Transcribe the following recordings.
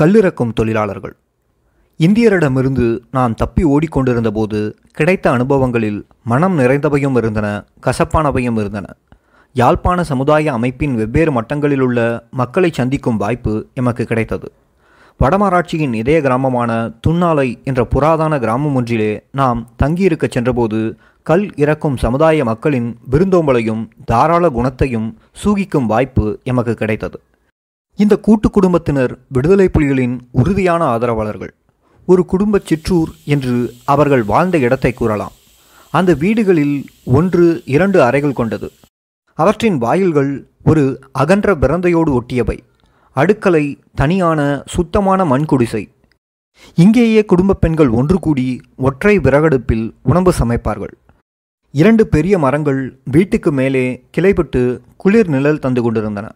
கல்லிறக்கும் தொழிலாளர்கள். இந்தியரிடமிருந்து நான் தப்பி ஓடிக்கொண்டிருந்தபோது கிடைத்த அனுபவங்களில் மனம் நிறைந்தவையும் இருந்தன கசப்பானவையும் இருந்தன. யாழ்ப்பாண சமுதாய அமைப்பின் வெவ்வேறு மட்டங்களில் உள்ள மக்களை சந்திக்கும் வாய்ப்பு எமக்கு கிடைத்தது. வடமராட்சியின் இதய கிராமமான துன்னாலை என்ற புராதான கிராமம் ஒன்றிலே நாம் தங்கியிருக்கச் சென்றபோது கல் இறக்கும் சமுதாய மக்களின் விருந்தோம்பலையும் தாராள குணத்தையும் சூகிக்கும் வாய்ப்பு எமக்கு கிடைத்தது. இந்த கூட்டு குடும்பத்தினர் விடுதலை புலிகளின் உறுதியான ஆதரவாளர்கள். ஒரு குடும்ப சிற்றூர் என்று அவர்கள் வாழ்ந்த இடத்தை கூறலாம். அந்த வீடுகளில் ஒன்று இரண்டு அறைகள் கொண்டது. அவற்றின் வாயில்கள் ஒரு அகன்ற பிறந்தையோடு ஒட்டியவை. அடுக்கலை தனியான சுத்தமான மண்குடிசை இங்கேயே குடும்ப பெண்கள் ஒன்று கூடி ஒற்றை விறகடுப்பில் உணவு சமைப்பார்கள். இரண்டு பெரிய மரங்கள் வீட்டுக்கு மேலே கிளைப்பட்டு குளிர் நிழல் தந்து கொண்டிருந்தன.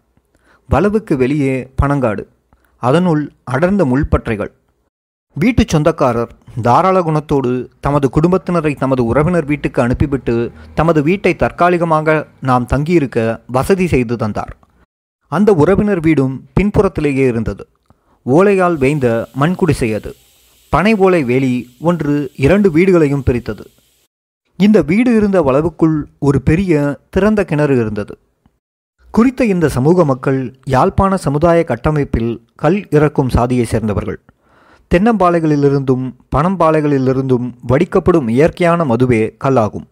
வளவுக்கு வெளியே பனங்காடு அதனுள் அடர்ந்த முள்பற்றைகள். வீட்டு சொந்தக்காரர் தாராள குணத்தோடு தமது குடும்பத்தினரை தமது உறவினர் வீட்டுக்கு அனுப்பிவிட்டு தமது வீட்டை தற்காலிகமாக நாம் தங்கியிருக்க வசதி செய்து தந்தார். அந்த உறவினர் வீடும் பின்புறத்திலேயே இருந்தது. ஓலையால் வேய்ந்த மண்குடிசை அது. பனை ஓலை வேலி ஒன்று இரண்டு வீடுகளையும் பிரித்தது. இந்த வீடு இருந்த வளவுக்குள் ஒரு பெரிய திறந்த கிணறு இருந்தது. குறித்த இந்த சமூக மக்கள் யாழ்ப்பாண சமுதாய கட்டமைப்பில் கல் இறக்கும் சாதியை சேர்ந்தவர்கள். தென்னம்பாலைகளிலிருந்தும் பணம்பாலைகளிலிருந்தும் வடிக்கப்படும் இயற்கையான மதுவே கல்லாகும்.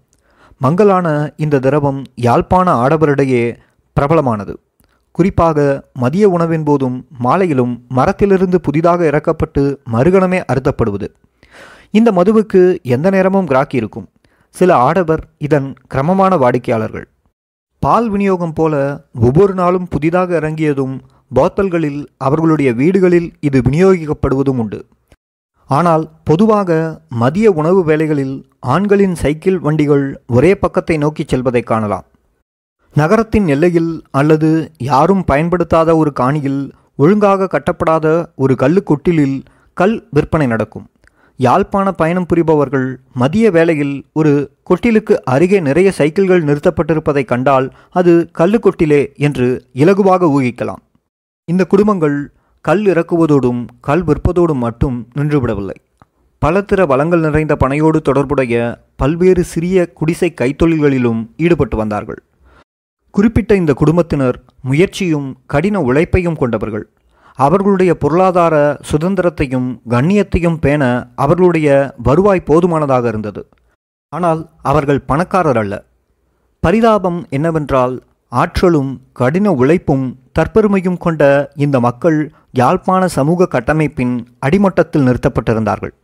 மங்கலான இந்த திரவம் யாழ்ப்பாண ஆடவரிடையே பிரபலமானது. குறிப்பாக மதிய உணவின் போதும் மாலையிலும் மரத்திலிருந்து புதிதாக இறக்கப்பட்டு மறுகணமே அருத்தப்படுவது இந்த மதுவுக்கு எந்த நேரமும் கிராக்கி இருக்கும் சில ஆடவர் இதன் கிரமமான வாடிக்கையாளர்கள். பால் விநியோகம் போல ஒவ்வொரு நாளும் புதிதாக இறங்கியதும் போத்தல்களில் அவர்களுடைய வீடுகளில் இது விநியோகிக்கப்படுவதும் உண்டு. ஆனால் பொதுவாக மதிய உணவு வேலைகளில் ஆண்களின் சைக்கிள் வண்டிகள் ஒரே பக்கத்தை நோக்கி செல்வதை காணலாம். நகரத்தின் எல்லையில் அல்லது யாரும் பயன்படுத்தாத ஒரு காணியில் ஒழுங்காக கட்டப்படாத ஒரு கல்லுக்கொட்டிலில் கல் விற்பனை நடக்கும். யாழ்ப்பாண பயணம் புரிபவர்கள் மதிய வேளையில் ஒரு கொட்டிலுக்கு அருகே நிறைய சைக்கிள்கள் நிறுத்தப்பட்டிருப்பதை கண்டால் அது கல்லுக்கொட்டிலே என்று இலகுவாக ஊகிக்கலாம். இந்த குடும்பங்கள் கல் இறக்குவதோடும் கல் விற்பதோடும் மட்டும் நின்றுவிடவில்லை. பலத்திற வளங்கள் நிறைந்த பனையோடு தொடர்புடைய பல்வேறு சிறிய குடிசை கைத்தொழில்களிலும் ஈடுபட்டு வந்தார்கள். குறிப்பிட்ட இந்த குடும்பத்தினர் முயற்சியும் கடின உழைப்பையும் கொண்டவர்கள். அவர்களுடைய பொருளாதார சுதந்திரத்தையும் கண்ணியத்தையும் பேண அவர்களுடைய வருவாய் போதுமானதாக இருந்தது. ஆனால் அவர்கள் பணக்காரர் அல்ல. பரிதாபம் என்னவென்றால் ஆற்றலும் கடின உழைப்பும் தற்பெருமையும் கொண்ட இந்த மக்கள் யாழ்ப்பாண சமூக கட்டமைப்பின் அடிமட்டத்தில் நிறுத்தப்பட்டிருந்தார்கள்.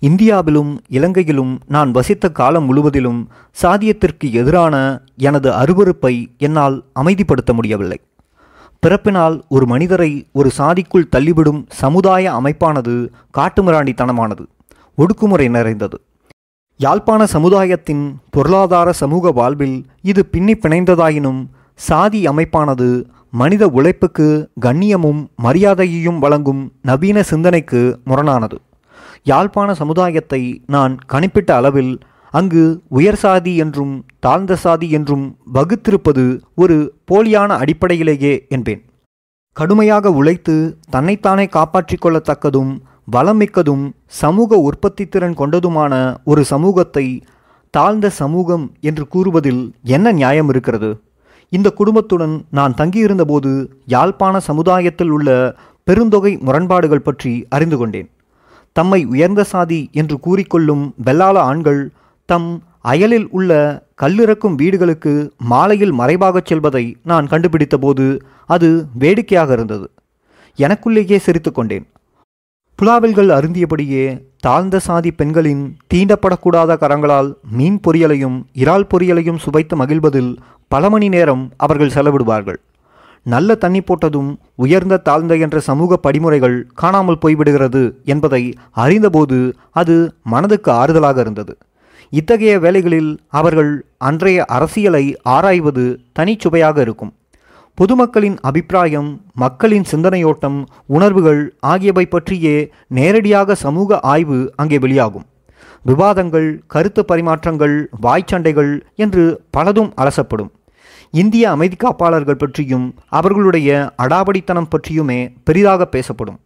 இந்தியாவிலும் இலங்கையிலும் நான் வசித்த காலம் முழுவதிலும் சாதியத்திற்கு எதிரான எனது அருவறுப்பை என்னால் அமைதிப்படுத்த முடியவில்லை. பிறப்பினால் ஒரு மனிதரை ஒரு சாதிக்குள் தள்ளிவிடும் சமுதாய அமைப்பானது காட்டுமிராண்டித்தனமானது ஒடுக்குமுறை நிறைந்தது. யாழ்ப்பாண சமுதாயத்தின் பொருளாதார சமூக வாழ்வில் இது பின்னி பிணைந்ததாயினும் சாதி அமைப்பானது மனித உழைப்புக்கு கண்ணியமும் மரியாதையையும் வழங்கும் நவீன சிந்தனைக்கு முரணானது. யாழ்ப்பாண சமுதாயத்தை நான் கணிப்பிட்ட அளவில் அங்கு உயர் சாதி என்றும் தாழ்ந்த சாதி என்றும் வகுத்திருப்பது ஒரு போலியான அடிப்படையிலேயே என்பேன். கடுமையாக உழைத்து தன்னைத்தானே காப்பாற்றிக் கொள்ளத்தக்கதும் வளமிக்கதும் சமூக உற்பத்தி திறன் கொண்டதுமான ஒரு சமூகத்தை தாழ்ந்த சமூகம் என்று கூறுவதில் என்ன நியாயம் இருக்கிறது? இந்த குடும்பத்துடன் நான் தங்கியிருந்தபோது யாழ்ப்பாண சமுதாயத்தில் உள்ள பெருந்தொகை முரண்பாடுகள் பற்றி அறிந்து கொண்டேன். தம்மை உயர்ந்த சாதி என்று கூறிக்கொள்ளும் வெள்ளாள ஆண்கள் தம் அயலில் உள்ள கல்லிறக்கும் வீடுகளுக்கு மாலையில் மறைவாகச் செல்வதை நான் கண்டுபிடித்தபோது அது வேடிக்கையாக இருந்தது. எனக்குள்ளேயே சிரித்து கொண்டேன். புலாவில்கள் அருந்தியபடியே தாழ்ந்த சாதி பெண்களின் தீண்டப்படக்கூடாத கரங்களால் மீன் பொரியலையும் இறால் பொரியலையும் சுவைத்து மகிழ்வதில் பல மணி நேரம் அவர்கள் செலவிடுவார்கள். நல்ல தண்ணி போட்டதும் உயர்ந்த தாழ்ந்த என்ற சமூக படிமுறைகள் காணாமல் போய்விடுகிறது என்பதை அறிந்தபோது அது மனதுக்கு ஆறுதலாக இருந்தது. இத்தகைய வேலைகளில் அவர்கள் அன்றைய அரசியலை ஆராய்வது தனிச்சுவையாக இருக்கும். பொதுமக்களின் அபிப்பிராயம் மக்களின் சிந்தனையோட்டம் உணர்வுகள் ஆகியவை பற்றியே நேரடியாக சமூக ஆய்வு அங்கே வெளியாகும். விவாதங்கள் கருத்து பரிமாற்றங்கள் வாய்ச்சண்டைகள் என்று பலதும் அலசப்படும். இந்திய அமைதி காப்பாளர்கள் பற்றியும் அவர்களுடைய அடாபடித்தனம் பற்றியுமே பெரிதாக பேசப்படும்.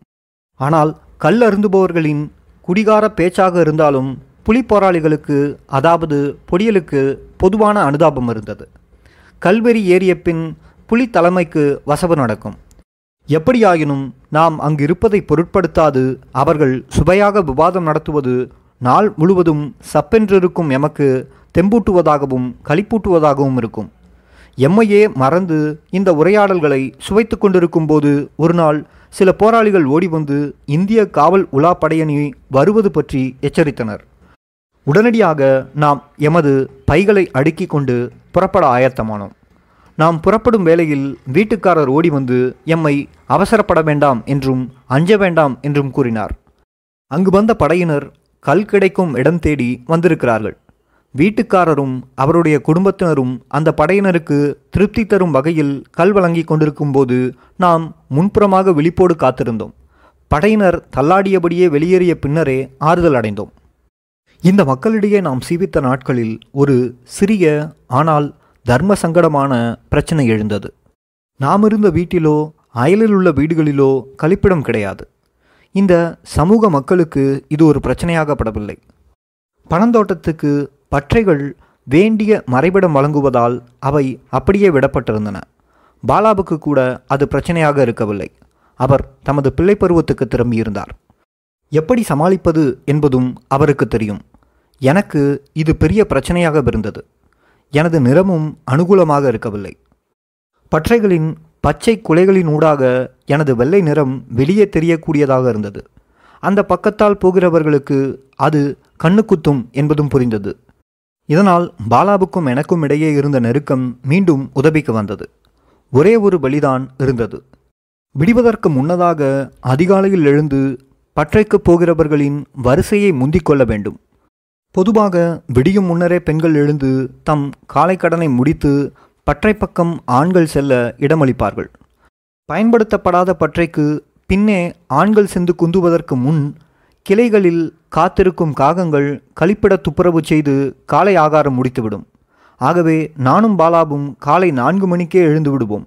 ஆனால் கல் அருந்துபவர்களின் குடிகார பேச்சாக இருந்தாலும் புலி போராளிகளுக்கு அதாவது பொடியலுக்கு பொதுவான அனுதாபம் இருந்தது. கல்வெறி ஏறிய பின் புலி தலைமைக்கு வசவு நடக்கும். எப்படியாயினும் நாம் அங்கு இருப்பதை பொருட்படுத்தாது அவர்கள் சுவையாக விவாதம் நடத்துவது நாள் முழுவதும் சப்பென்றிருக்கும் எமக்கு தெம்பூட்டுவதாகவும் களிப்பூட்டுவதாகவும் இருக்கும். எம்மையே மறந்து இந்த உரையாடல்களை சுவைத்து கொண்டிருக்கும் போது ஒரு நாள் சில போராளிகள் ஓடி வந்து இந்திய காவல் உலா படையணி வருவது பற்றி எச்சரித்தனர். உடனடியாக நாம் எமது பைகளை அடுக்கி கொண்டு புறப்பட ஆயத்தமானோம். நாம் புறப்படும் வேளையில் வீட்டுக்காரர் ஓடி வந்து எம்மை அவசரப்பட வேண்டாம் என்றும் அஞ்ச வேண்டாம் என்றும் கூறினார். அங்கு வந்த படையினர் கல் கிடைக்கும் இடம் தேடி வந்திருக்கிறார்கள். வீட்டுக்காரரும் அவருடைய குடும்பத்தினரும் அந்த படையினருக்கு திருப்தி தரும் வகையில் கல் வழங்கி கொண்டிருக்கும் போது நாம் முன்புறமாக விழிப்போடு காத்திருந்தோம். படையினர் தள்ளாடியபடியே வெளியேறிய பின்னரே ஆறுதல் அடைந்தோம். இந்த மக்களிடையே நாம் சீவித்த நாட்களில் ஒரு சிறிய ஆனால் தர்ம சங்கடமான பிரச்சனை எழுந்தது. நாம் இருந்த வீட்டிலோ அயலில் உள்ள வீடுகளிலோ கழிப்பிடம் கிடையாது. இந்த சமூக மக்களுக்கு இது ஒரு பிரச்சனையாகப்படவில்லை பணந்தோட்டத்துக்கு பற்றைகள் வேண்டிய மறைவிடம் வழங்குவதால் அவை அப்படியே விடப்பட்டிருந்தன. பாலாவுக்கு கூட அது பிரச்சனையாக இருக்கவில்லை. அவர் தமது பிள்ளை பருவத்துக்கு திரும்பியிருந்தார். எப்படி சமாளிப்பது என்பதும் அவருக்கு தெரியும். எனக்கு இது பெரிய பிரச்சனையாக இருந்தது எனது நிறமும் அனுகூலமாக இருக்கவில்லை. பற்றைகளின் பச்சை குலைகளின் ஊடாக எனது வெள்ளை நிறம் வெளியே தெரியக்கூடியதாக இருந்தது. அந்த பக்கத்தால் போகிறவர்களுக்கு அது கண்ணுக்குத்தும் என்பதும் புரிந்தது. இதனால் பாலாவுக்கும் எனக்கும் இடையே இருந்த நெருக்கம் மீண்டும் உதவிக்கு வந்தது. ஒரே ஒரு வழிதான் இருந்தது. விடிவதற்கு முன்னதாக அதிகாலையில் எழுந்து பற்றைக்கு போகிறவர்களின் வரிசையை முந்திக் கொள்ள வேண்டும். பொதுவாக விடியும் முன்னரே பெண்கள் எழுந்து தம் காலை கடனை முடித்து பற்றை பக்கம் ஆண்கள் செல்ல இடமளிப்பார்கள். பயன்படுத்தப்படாத பற்றைக்கு பின்னே ஆண்கள் சென்று குந்துவதற்கு முன் கிளைகளில் காத்திருக்கும் காகங்கள் கழிப்பிட துப்புரவு செய்து காலை ஆகாரம் முடித்துவிடும். ஆகவே நானும் பாலாவும் காலை நான்கு மணிக்கே எழுந்து விடுவோம்.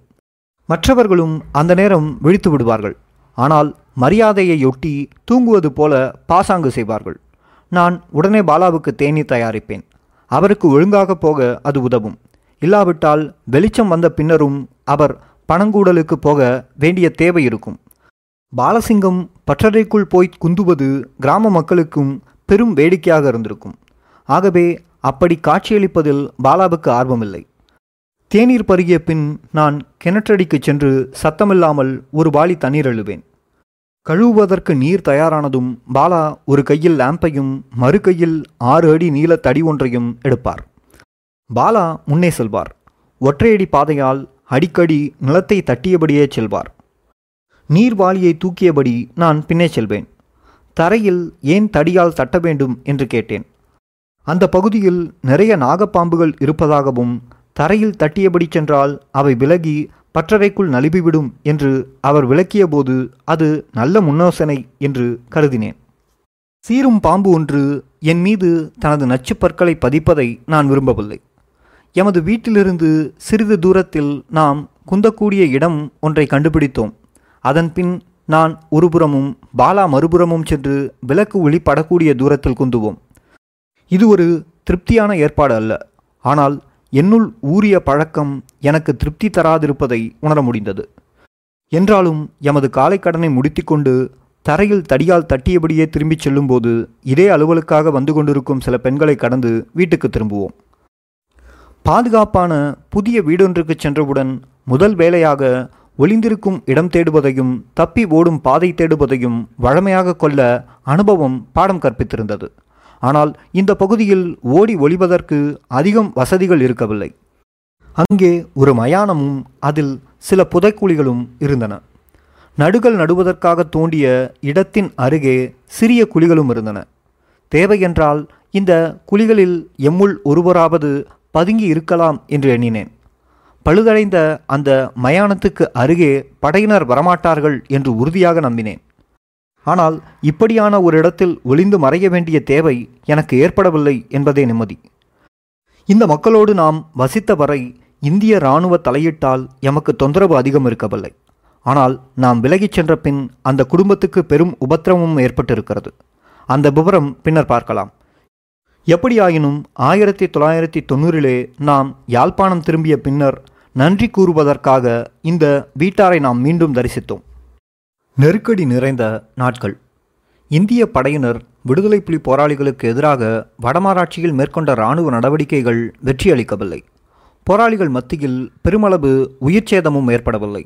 மற்றவர்களும் அந்த நேரம் விழித்து விடுவார்கள். ஆனால் மரியாதையையொட்டி தூங்குவது போல பாசாங்கு செய்வார்கள். நான் உடனே பாலாவுக்கு தேநீர் தயாரிப்பேன். அவருக்கு ஒழுங்காக போக அது உதவும். இல்லாவிட்டால் வெளிச்சம் வந்த பின்னரும் அவர் பணங்கூடலுக்கு போக வேண்டிய தேவை இருக்கும். பாலசிங்கம் பற்றறைக்குள் போய் குந்துவது கிராம மக்களுக்கும் பெரும் வேடிக்கையாக இருந்திருக்கும். ஆகவே அப்படி காட்சியளிப்பதில் பாலாவுக்கு ஆர்வமில்லை. தேநீர் பருகிய பின் நான் கிணற்றடிக்குச் சென்று சத்தமில்லாமல் ஒரு வாளி தண்ணீர் அழுவேன். கழுவுவதற்கு நீர் தயாரானதும் பாலா ஒரு கையில் லேம்பையும் மறு கையில் ஆறு அடி நீள தடி ஒன்றையும் எடுப்பார். பாலா முன்னே செல்வார். ஒற்றையடி பாதையால் அடிக்கடி நிலத்தை தட்டியபடியே செல்வார். நீர்வாளியை தூக்கியபடி நான் பின்னே செல்வேன். தரையில் ஏன் தடியால் தட்ட வேண்டும் என்று கேட்டேன். அந்த பகுதியில் நிறைய நாகப்பாம்புகள் இருப்பதாகவும் தரையில் தட்டியபடி சென்றால் அவை விலகி பற்றறைக்குள் நழுவிவிடும் என்று அவர் விளக்கியபோது அது நல்ல முன்னோசனை என்று கருதினேன். சீரும் பாம்பு ஒன்று என் மீது தனது நச்சுப்பற்களை பதிப்பதை நான் விரும்பவில்லை. எமது வீட்டிலிருந்து சிறிது தூரத்தில் நாம் குந்தக்கூடிய இடம் ஒன்றை கண்டுபிடித்தோம். அதன்பின் நான் ஒருபுறமும் பாலா மறுபுறமும் சென்று விளக்கு ஒளிப்படக்கூடிய தூரத்தில் குந்துவோம். இது ஒரு திருப்தியான ஏற்பாடு அல்ல. ஆனால் என்னுள் ஊறிய பழக்கம் எனக்கு திருப்தி தராதிருப்பதை உணர முடிந்தது. என்றாலும் எமது காலை கடனை முடித்துக்கொண்டு தரையில் தடியால் தட்டியபடியே திரும்பிச் செல்லும்போது இதே அலுவலுக்காக வந்து கொண்டிருக்கும் சில பெண்களை கடந்து வீட்டுக்கு திரும்புவோம். பாதுகாப்பான புதிய வீடொன்றுக்கு சென்றவுடன் முதல் வேலையாக ஒளிந்திருக்கும் இடம் தேடுவதையும் தப்பி ஓடும் பாதை தேடுவதையும் வழமையாக கொள்ள அனுபவம் பாடம் கற்பித்திருந்தது. ஆனால் இந்த பகுதியில் ஓடி ஒளிவதற்கு அதிகம் வசதிகள் இருக்கவில்லை. அங்கே ஒரு மயானமும் அதில் சில புதைக்குழிகளும் இருந்தன. நடுகள் நடுவதற்காக தோண்டிய இடத்தின் அருகே சிறிய குழிகளும் இருந்தன. தேவையென்றால் இந்த குழிகளில் எம்முள் ஒருவராவது பதுங்கி இருக்கலாம் என்று எண்ணினேன். பழுதடைந்த அந்த மயானத்துக்கு அருகே படையினர் வரமாட்டார்கள் என்று உறுதியாக நம்பினேன். ஆனால் இப்படியான ஒரு இடத்தில் ஒளிந்து மறைய வேண்டிய தேவை எனக்கு ஏற்படவில்லை என்பதே நிம்மதி. இந்த மக்களோடு நாம் வசித்த வரை இந்திய இராணுவ தலையிட்டால் எமக்கு தொந்தரவு அதிகம் இருக்கவில்லை. ஆனால் நாம் விலகிச் சென்ற பின் அந்த குடும்பத்துக்கு பெரும் உபத்திரமும் ஏற்பட்டிருக்கிறது. அந்த விவரம் பின்னர் பார்க்கலாம். எப்படியாயினும் ஆயிரத்தி தொள்ளாயிரத்தி தொண்ணூறிலே நாம் யாழ்ப்பாணம் திரும்பிய பின்னர் நன்றி கூறுவதற்காக இந்த வீட்டாரை நாம் மீண்டும் தரிசித்தோம். நெருக்கடி நிறைந்த நாட்கள். இந்திய படையினர் விடுதலை புலி போராளிகளுக்கு எதிராக வடமாராட்சியில் மேற்கொண்ட இராணுவ நடவடிக்கைகள் வெற்றியளிக்கவில்லை போராளிகள் மத்தியில் பெருமளவு உயிர் சேதமும் ஏற்படவில்லை.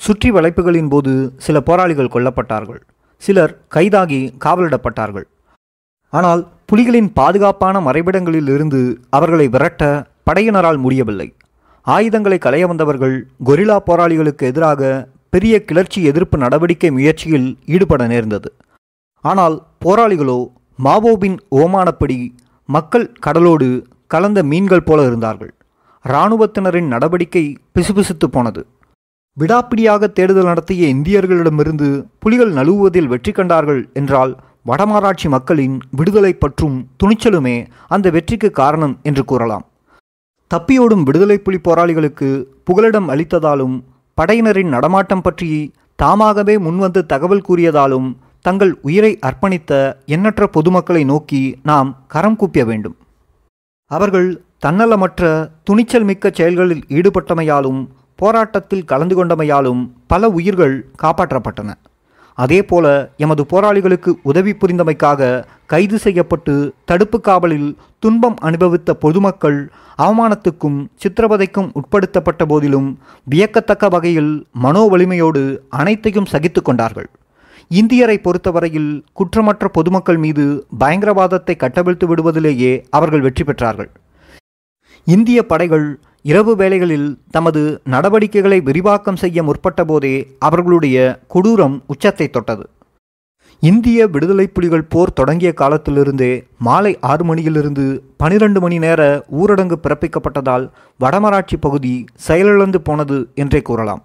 சுற்றி வளைப்புகளின் போது சில போராளிகள் கொல்லப்பட்டார்கள். சிலர் கைதாகி காவலிடப்பட்டார்கள். ஆனால் புலிகளின் பாதுகாப்பான மறைவிடங்களில் இருந்து அவர்களை விரட்ட படையினரால் முடியவில்லை. ஆயுதங்களை களைய வந்தவர்கள் கொரில்லா போராளிகளுக்கு எதிராக பெரிய கிளர்ச்சி எதிர்ப்பு நடவடிக்கை முயற்சியில் ஈடுபட நேர்ந்தது. ஆனால் போராளிகளோ மாவோவின் ஓமானப்படி மக்கள் கடலோடு கலந்த மீன்கள் போல இருந்தார்கள். இராணுவத்தினரின் நடவடிக்கை பிசுபிசுத்து போனது. விடாப்பிடியாக தேடுதல் நடத்திய இந்தியர்களிடமிருந்து புலிகள் நழுவுவதில் வெற்றி கண்டார்கள் என்றால் வடமாராட்சி மக்களின் விடுதலை பற்றும் துணிச்சலுமே அந்த வெற்றிக்கு காரணம் என்று கூறலாம். தப்பியோடும் விடுதலை புலி போராளிகளுக்கு புகலிடம் அளித்ததாலும் படையினரின் நடமாட்டம் பற்றி தாமாகவே முன்வந்து தகவல் கூறியதாலும் தங்கள் உயிரை அர்ப்பணித்த எண்ணற்ற பொதுமக்களை நோக்கி நாம் கரம் கூப்பிய வேண்டும். அவர்கள் தன்னலமற்ற துணிச்சல் மிக்க செயல்களில் ஈடுபட்டமையாலும் போராட்டத்தில் கலந்து கொண்டமையாலும் பல உயிர்கள் காப்பாற்றப்பட்டன. அதேபோல எமது போராளிகளுக்கு உதவி புரிந்தமைக்காக கைது செய்யப்பட்டு தடுப்பு காவலில் துன்பம் அனுபவித்த பொதுமக்கள் அவமானத்துக்கும் சித்திரவதைக்கும் உட்படுத்தப்பட்ட போதிலும் வியக்கத்தக்க வகையில் மனோ வலிமையோடு அனைத்தையும் சகித்து கொண்டார்கள். இந்தியரை பொறுத்தவரையில் குற்றமற்ற பொதுமக்கள் மீது பயங்கரவாதத்தை கட்டவிழ்த்து விடுவதிலேயே அவர்கள் வெற்றி பெற்றார்கள். இந்திய படைகள் இரவு வேளைகளில் தமது நடவடிக்கைகளை விரிவாக்கம் செய்ய முற்பட்ட போதே அவர்களுடைய கொடூரம் உச்சத்தை தொட்டது. இந்திய விடுதலை புலிகள் போர் தொடங்கிய காலத்திலிருந்தே மாலை ஆறு மணியிலிருந்து பனிரெண்டு மணி நேர ஊரடங்கு பிறப்பிக்கப்பட்டதால் வடமராட்சி பகுதி செயலிழந்து போனது என்றே கூறலாம்.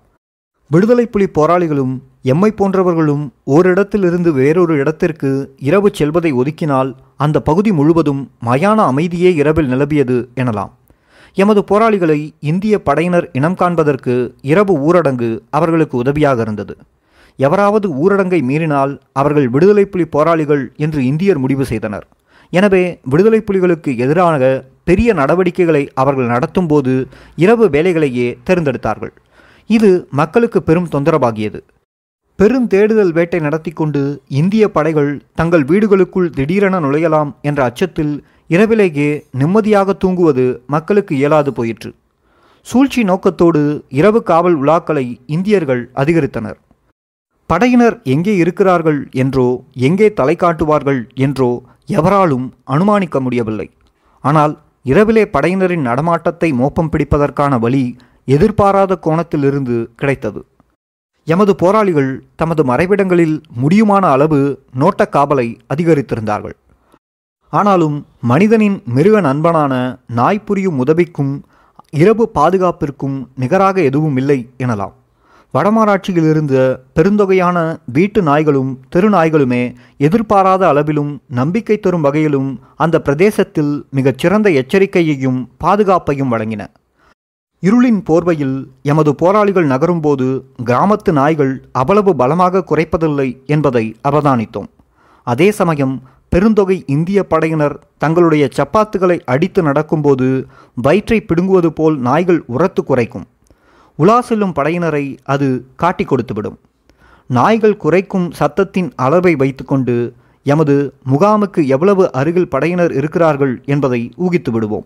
விடுதலை புலி போராளிகளும் எம்மை போன்றவர்களும் ஓரிடத்திலிருந்து வேறொரு இடத்திற்கு இரவு செல்வதை ஒதுக்கினால் அந்த பகுதி முழுவதும் மயான அமைதியே இரவில் நிலவியது எனலாம். எமது போராளிகளை இந்திய படையினர் இனம் காண்பதற்கு இரவு ஊரடங்கு அவர்களுக்கு உதவியாக இருந்தது. எவராவது ஊரடங்கை மீறினால் அவர்கள் விடுதலை புலி போராளிகள் என்று இந்தியர் முடிவு செய்தனர். எனவே விடுதலை புலிகளுக்கு எதிராக பெரிய நடவடிக்கைகளை அவர்கள் நடத்தும் போது இரவு வேலைகளையே தேர்ந்தெடுத்தார்கள். இது மக்களுக்கு பெரும் தொந்தரவாகியது. பெரும் தேடுதல் வேட்டை நடத்தி கொண்டு இந்திய படைகள் தங்கள் வீடுகளுக்குள் திடீரென நுழையலாம் என்ற அச்சத்தில் இரவிலேயே நிம்மதியாக தூங்குவது மக்களுக்கு இயலாது போயிற்று. சூழ்ச்சி நோக்கத்தோடு இரவு காவல் உலாக்களை இந்தியர்கள் அதிகரித்தனர். படையினர் எங்கே இருக்கிறார்கள் என்றோ எங்கே தலை காட்டுவார்கள் என்றோ எவராலும் அனுமானிக்க முடியவில்லை. ஆனால் இரவிலே படையினரின் நடமாட்டத்தை மோப்பம் பிடிப்பதற்கான வழி எதிர்பாராத கோணத்திலிருந்து கிடைத்தது. எமது போராளிகள் தமது மறைவிடங்களில் முடியுமான அளவு நோட்ட காவலை அதிகரித்திருந்தார்கள். ஆனாலும் மனிதனின் மிருக நண்பனான நாய் புரியும் உதவிக்கும் இரவு பாதுகாப்பிற்கும் நிகராக எதுவும் இல்லை எனலாம். வடமராட்சியில் இருந்த பெருந்தொகையான வீட்டு நாய்களும் தெரு நாய்களுமே எதிர்பாராத அளவிலும் நம்பிக்கை தரும் வகையிலும் அந்த பிரதேசத்தில் மிகச் சிறந்த எச்சரிக்கையையும் பாதுகாப்பையும் வழங்கின. இருளின் போர்வையில் எமது போராளிகள் நகரும்போது கிராமத்து நாய்கள் அவ்வளவு பலமாக குறைப்பதில்லை என்பதை அவதானித்தோம். அதே சமயம் பெருந்தொகை இந்திய படையினர் தங்களுடைய சப்பாத்துகளை அடித்து நடக்கும்போது வயிற்றை பிடுங்குவது போல் நாய்கள் உரத்து குறைக்கும். உலா செல்லும் படையினரை அது காட்டி கொடுத்துவிடும் நாய்கள் குறைக்கும் சத்தத்தின் அளவை வைத்துக்கொண்டு எமது முகாமுக்கு எவ்வளவு அருகில் படையினர் இருக்கிறார்கள் என்பதை ஊகித்து விடுவோம்.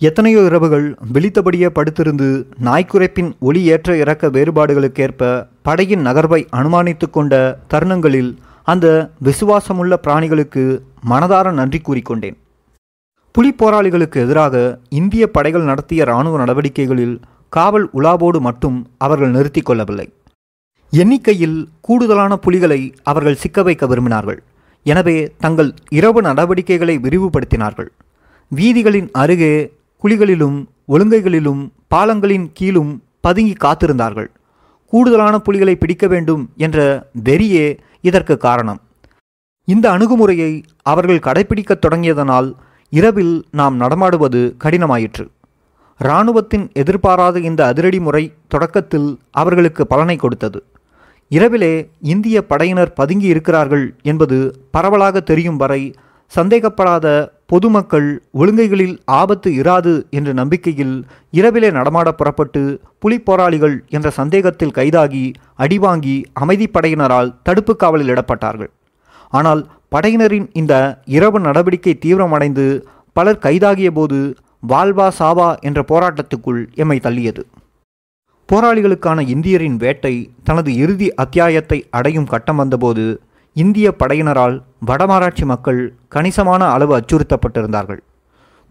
எத்தனையோ இரவுகள் விழித்தபடியே படுத்திருந்து நாய்க்குறைப்பின் ஒளி ஏற்ற இறக்க வேறுபாடுகளுக்கேற்ப படையின் நகர்வை அனுமானித்து கொண்ட தருணங்களில் அந்த விசுவாசமுள்ள பிராணிகளுக்கு மனதார நன்றி கூறிக்கொண்டேன். புலி போராளிகளுக்கு எதிராக இந்திய படைகள் நடத்திய இராணுவ நடவடிக்கைகளில் காவல் உலாவோடு மட்டும் அவர்கள் நிறுத்தி கொள்ளவில்லை. எண்ணிக்கையில் கூடுதலான புலிகளை அவர்கள் சிக்க வைக்க விரும்பினார்கள். எனவே தங்கள் இரவு நடவடிக்கைகளை விரிவுபடுத்தினார்கள். வீதிகளின் அருகே குழிகளிலும் ஒழுங்கைகளிலும் பாலங்களின் கீழும் பதுங்கி காத்திருந்தார்கள். கூடுதலான புலிகளை பிடிக்க வேண்டும் என்ற வெறியே இதற்கு காரணம். இந்த அணுகுமுறையை அவர்கள் கடைபிடிக்கத் தொடங்கியதனால் இரவில் நாம் நடமாடுவது கடினமாயிற்று. இராணுவத்தின் எதிர்பாராத இந்த அதிரடி முறை தொடக்கத்தில் அவர்களுக்கு பலனை கொடுத்தது. இரவிலே இந்திய படையினர் பதுங்கி இருக்கிறார்கள் என்பது பரவலாக தெரியும் வரை சந்தேகப்படாத பொதுமக்கள் ஒழுங்கைகளில் ஆபத்து இராது என்ற நம்பிக்கையில் இரவிலே நடமாட புறப்பட்டு புலிப்போராளிகள் என்ற சந்தேகத்தில் கைதாகி அடிவாங்கி அமைதிப்படையினரால் தடுப்பு காவலில் இடப்பட்டார்கள். ஆனால் படையினரின் இந்த இரவு நடவடிக்கை தீவிரமடைந்து பலர் கைதாகிய போது வால்வா சாவா என்ற போராட்டத்துக்குள் எம்மை தள்ளியது. போராளிகளுக்கான இந்தியரின் வேட்டை தனது இறுதி அத்தியாயத்தை அடையும் கட்டம் வந்தபோது இந்திய படையினரால் வடமாராட்சி மக்கள் கணிசமான அளவு அச்சுறுத்தப்பட்டிருந்தார்கள்.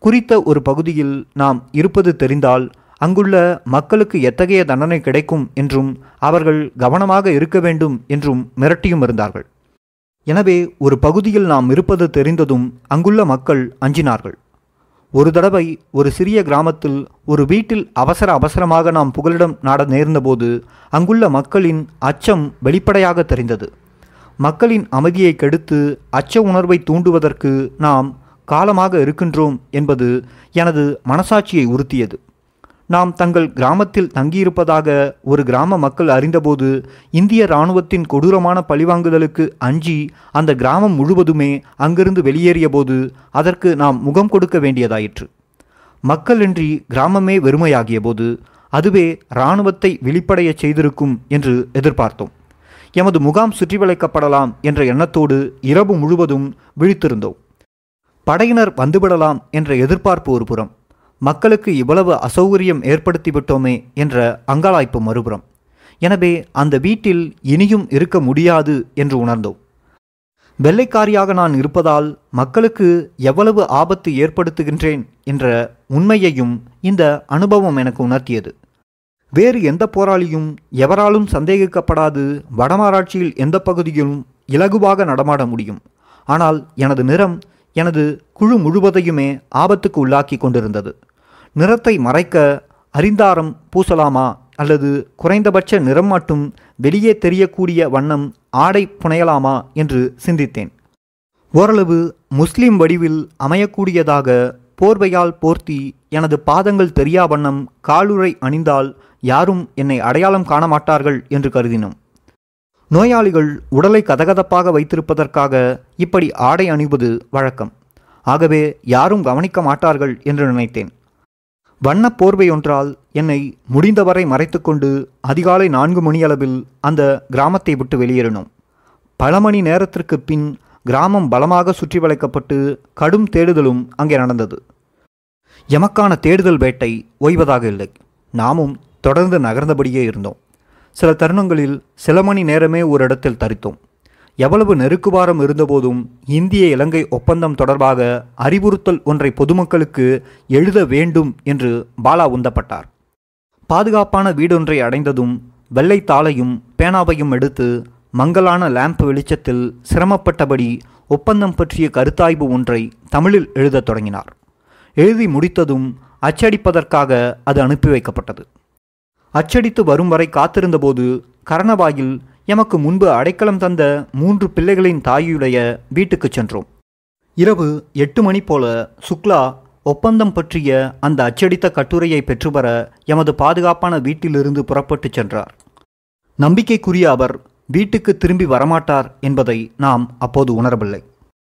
குறித்த ஒரு பகுதியில் நாம் இருப்பது தெரிந்தால் அங்குள்ள மக்களுக்கு எத்தகைய தண்டனை கிடைக்கும் என்றும் அவர்கள் கவனமாக இருக்க வேண்டும் என்றும் மிரட்டியும் இருந்தார்கள். எனவே ஒரு பகுதியில் நாம் இருப்பது தெரிந்ததும் அங்குள்ள மக்கள் அஞ்சினார்கள். ஒரு தடவை ஒரு சிறிய கிராமத்தில் ஒரு வீட்டில் அவசர அவசரமாக நாம் புகலிடம் நாட நேர்ந்தபோது அங்குள்ள மக்களின் அச்சம் வெளிப்படையாக தெரிந்தது. மக்களின் அமைதியை கெடுத்து அச்ச உணர்வை தூண்டுவதற்கு நாம் காலமாக இருக்கின்றோம் என்பது எனது மனசாட்சியை உறுத்தியது. நாம் தங்கள் கிராமத்தில் தங்கியிருப்பதாக ஒரு கிராம மக்கள் அறிந்தபோது இந்திய இராணுவத்தின் கொடூரமான பழிவாங்குதலுக்கு அஞ்சி அந்த கிராமம் முழுவதுமே அங்கிருந்து வெளியேறியபோது அதற்கு நாம் முகம் கொடுக்க வேண்டியதாயிற்று. மக்களின்றி கிராமமே வெறுமையாகிய போது அதுவே இராணுவத்தை வெளிப்படையச் செய்திருக்கும் என்று எதிர்பார்த்தோம். எமது முகாம் சுற்றி வளைக்கப்படலாம் என்ற எண்ணத்தோடு இரவு முழுவதும் விழித்திருந்தோம். படையினர் வந்துவிடலாம் என்ற எதிர்பார்ப்பு ஒரு புறம் மக்களுக்கு இவ்வளவு அசௌகரியம் ஏற்படுத்திவிட்டோமே என்ற அங்காளாய்ப்பு மறுபுறம். எனவே அந்த வீட்டில் இனியும் இருக்க முடியாது என்று உணர்ந்தோம். வெள்ளைக்காரியாக நான் இருப்பதால் மக்களுக்கு எவ்வளவு ஆபத்து ஏற்படுத்துகின்றேன் என்ற உண்மையையும் இந்த அனுபவம் எனக்கு உணர்த்தியது. வேறு எந்த போராளியும் எவராலும் சந்தேகிக்கப்படாது வடமாராட்சியில் எந்த பகுதியிலும் இலகுவாக நடமாட முடியும். ஆனால் எனது நிறம் எனது குழு முழுவதையுமே ஆபத்துக்கு உள்ளாக்கி கொண்டிருந்தது. நிறத்தை மறைக்க அரிந்தாரம் பூசலாமா அல்லது குறைந்தபட்ச நிறம் மட்டும் வெளியே தெரியக்கூடிய வண்ணம் ஆடை புனையலாமா என்று சிந்தித்தேன். ஓரளவு முஸ்லிம் வடிவில் அமையக்கூடியதாக போர்வையால் போர்த்தி எனது பாதங்கள் தெரியா வண்ணம் காலுறை அணிந்தால் யாரும் என்னை அடையாளம் காண மாட்டார்கள் என்று கருதினோம். நோயாளிகள் உடலை கதகதப்பாக வைத்திருப்பதற்காக இப்படி ஆடை அணிவது வழக்கம். ஆகவே யாரும் கவனிக்க மாட்டார்கள் என்று நினைத்தேன். வண்ணப் போர்வை ஒன்றால் என்னை முடிந்தவரை மறைத்துக்கொண்டு அதிகாலை நான்கு மணியளவில் அந்த கிராமத்தை விட்டு வெளியேறினோம். பல மணி நேரத்திற்கு பின் கிராமம் பலமாக சுற்றி வளைக்கப்பட்டு கடும் தேடுதலும் அங்கே நடந்தது. எமக்கான தேடுதல் வேட்டை ஓய்வதாக இல்லை. நாமும் தொடர்ந்து நகர்ந்தபடியே இருந்தோம். சில தருணங்களில் சில மணி நேரமே ஒரு இடத்தில் தரித்தோம். எவ்வளவு நெருக்குவாரம் இருந்தபோதும் இந்திய இலங்கை ஒப்பந்தம் தொடர்பாக அறிவுறுத்தல் ஒன்றை பொதுமக்களுக்கு எழுத வேண்டும் என்று பாலா உந்தப்பட்டார். பாதுகாப்பான வீடொன்றை அடைந்ததும் வெள்ளை தாளையும் பேனாவையும் எடுத்து மங்கலான லேம்ப் வெளிச்சத்தில் சிரமப்பட்டபடி ஒப்பந்தம் பற்றிய கருத்தாய்வு ஒன்றை தமிழில் எழுதத் தொடங்கினார். எழுதி முடித்ததும் அச்சடிப்பதற்காக அது அனுப்பி வைக்கப்பட்டது. அச்சடித்து வரும் வரை காத்திருந்தபோது கரணவாயில் எமக்கு முன்பு அடைக்கலம் தந்த மூன்று பிள்ளைகளின் தாயுடைய வீட்டுக்குச் சென்றோம். இரவு எட்டு மணி போல சுக்லா ஒப்பந்தம் பற்றிய அந்த அச்சடித்த கட்டுரையை பெற்றுவர எமது பாதுகாப்பான வீட்டிலிருந்து புறப்பட்டுச் சென்றார். நம்பிக்கைக்குரிய அவர் வீட்டுக்கு திரும்பி வரமாட்டார் என்பதை நாம் அப்போது உணரவில்லை.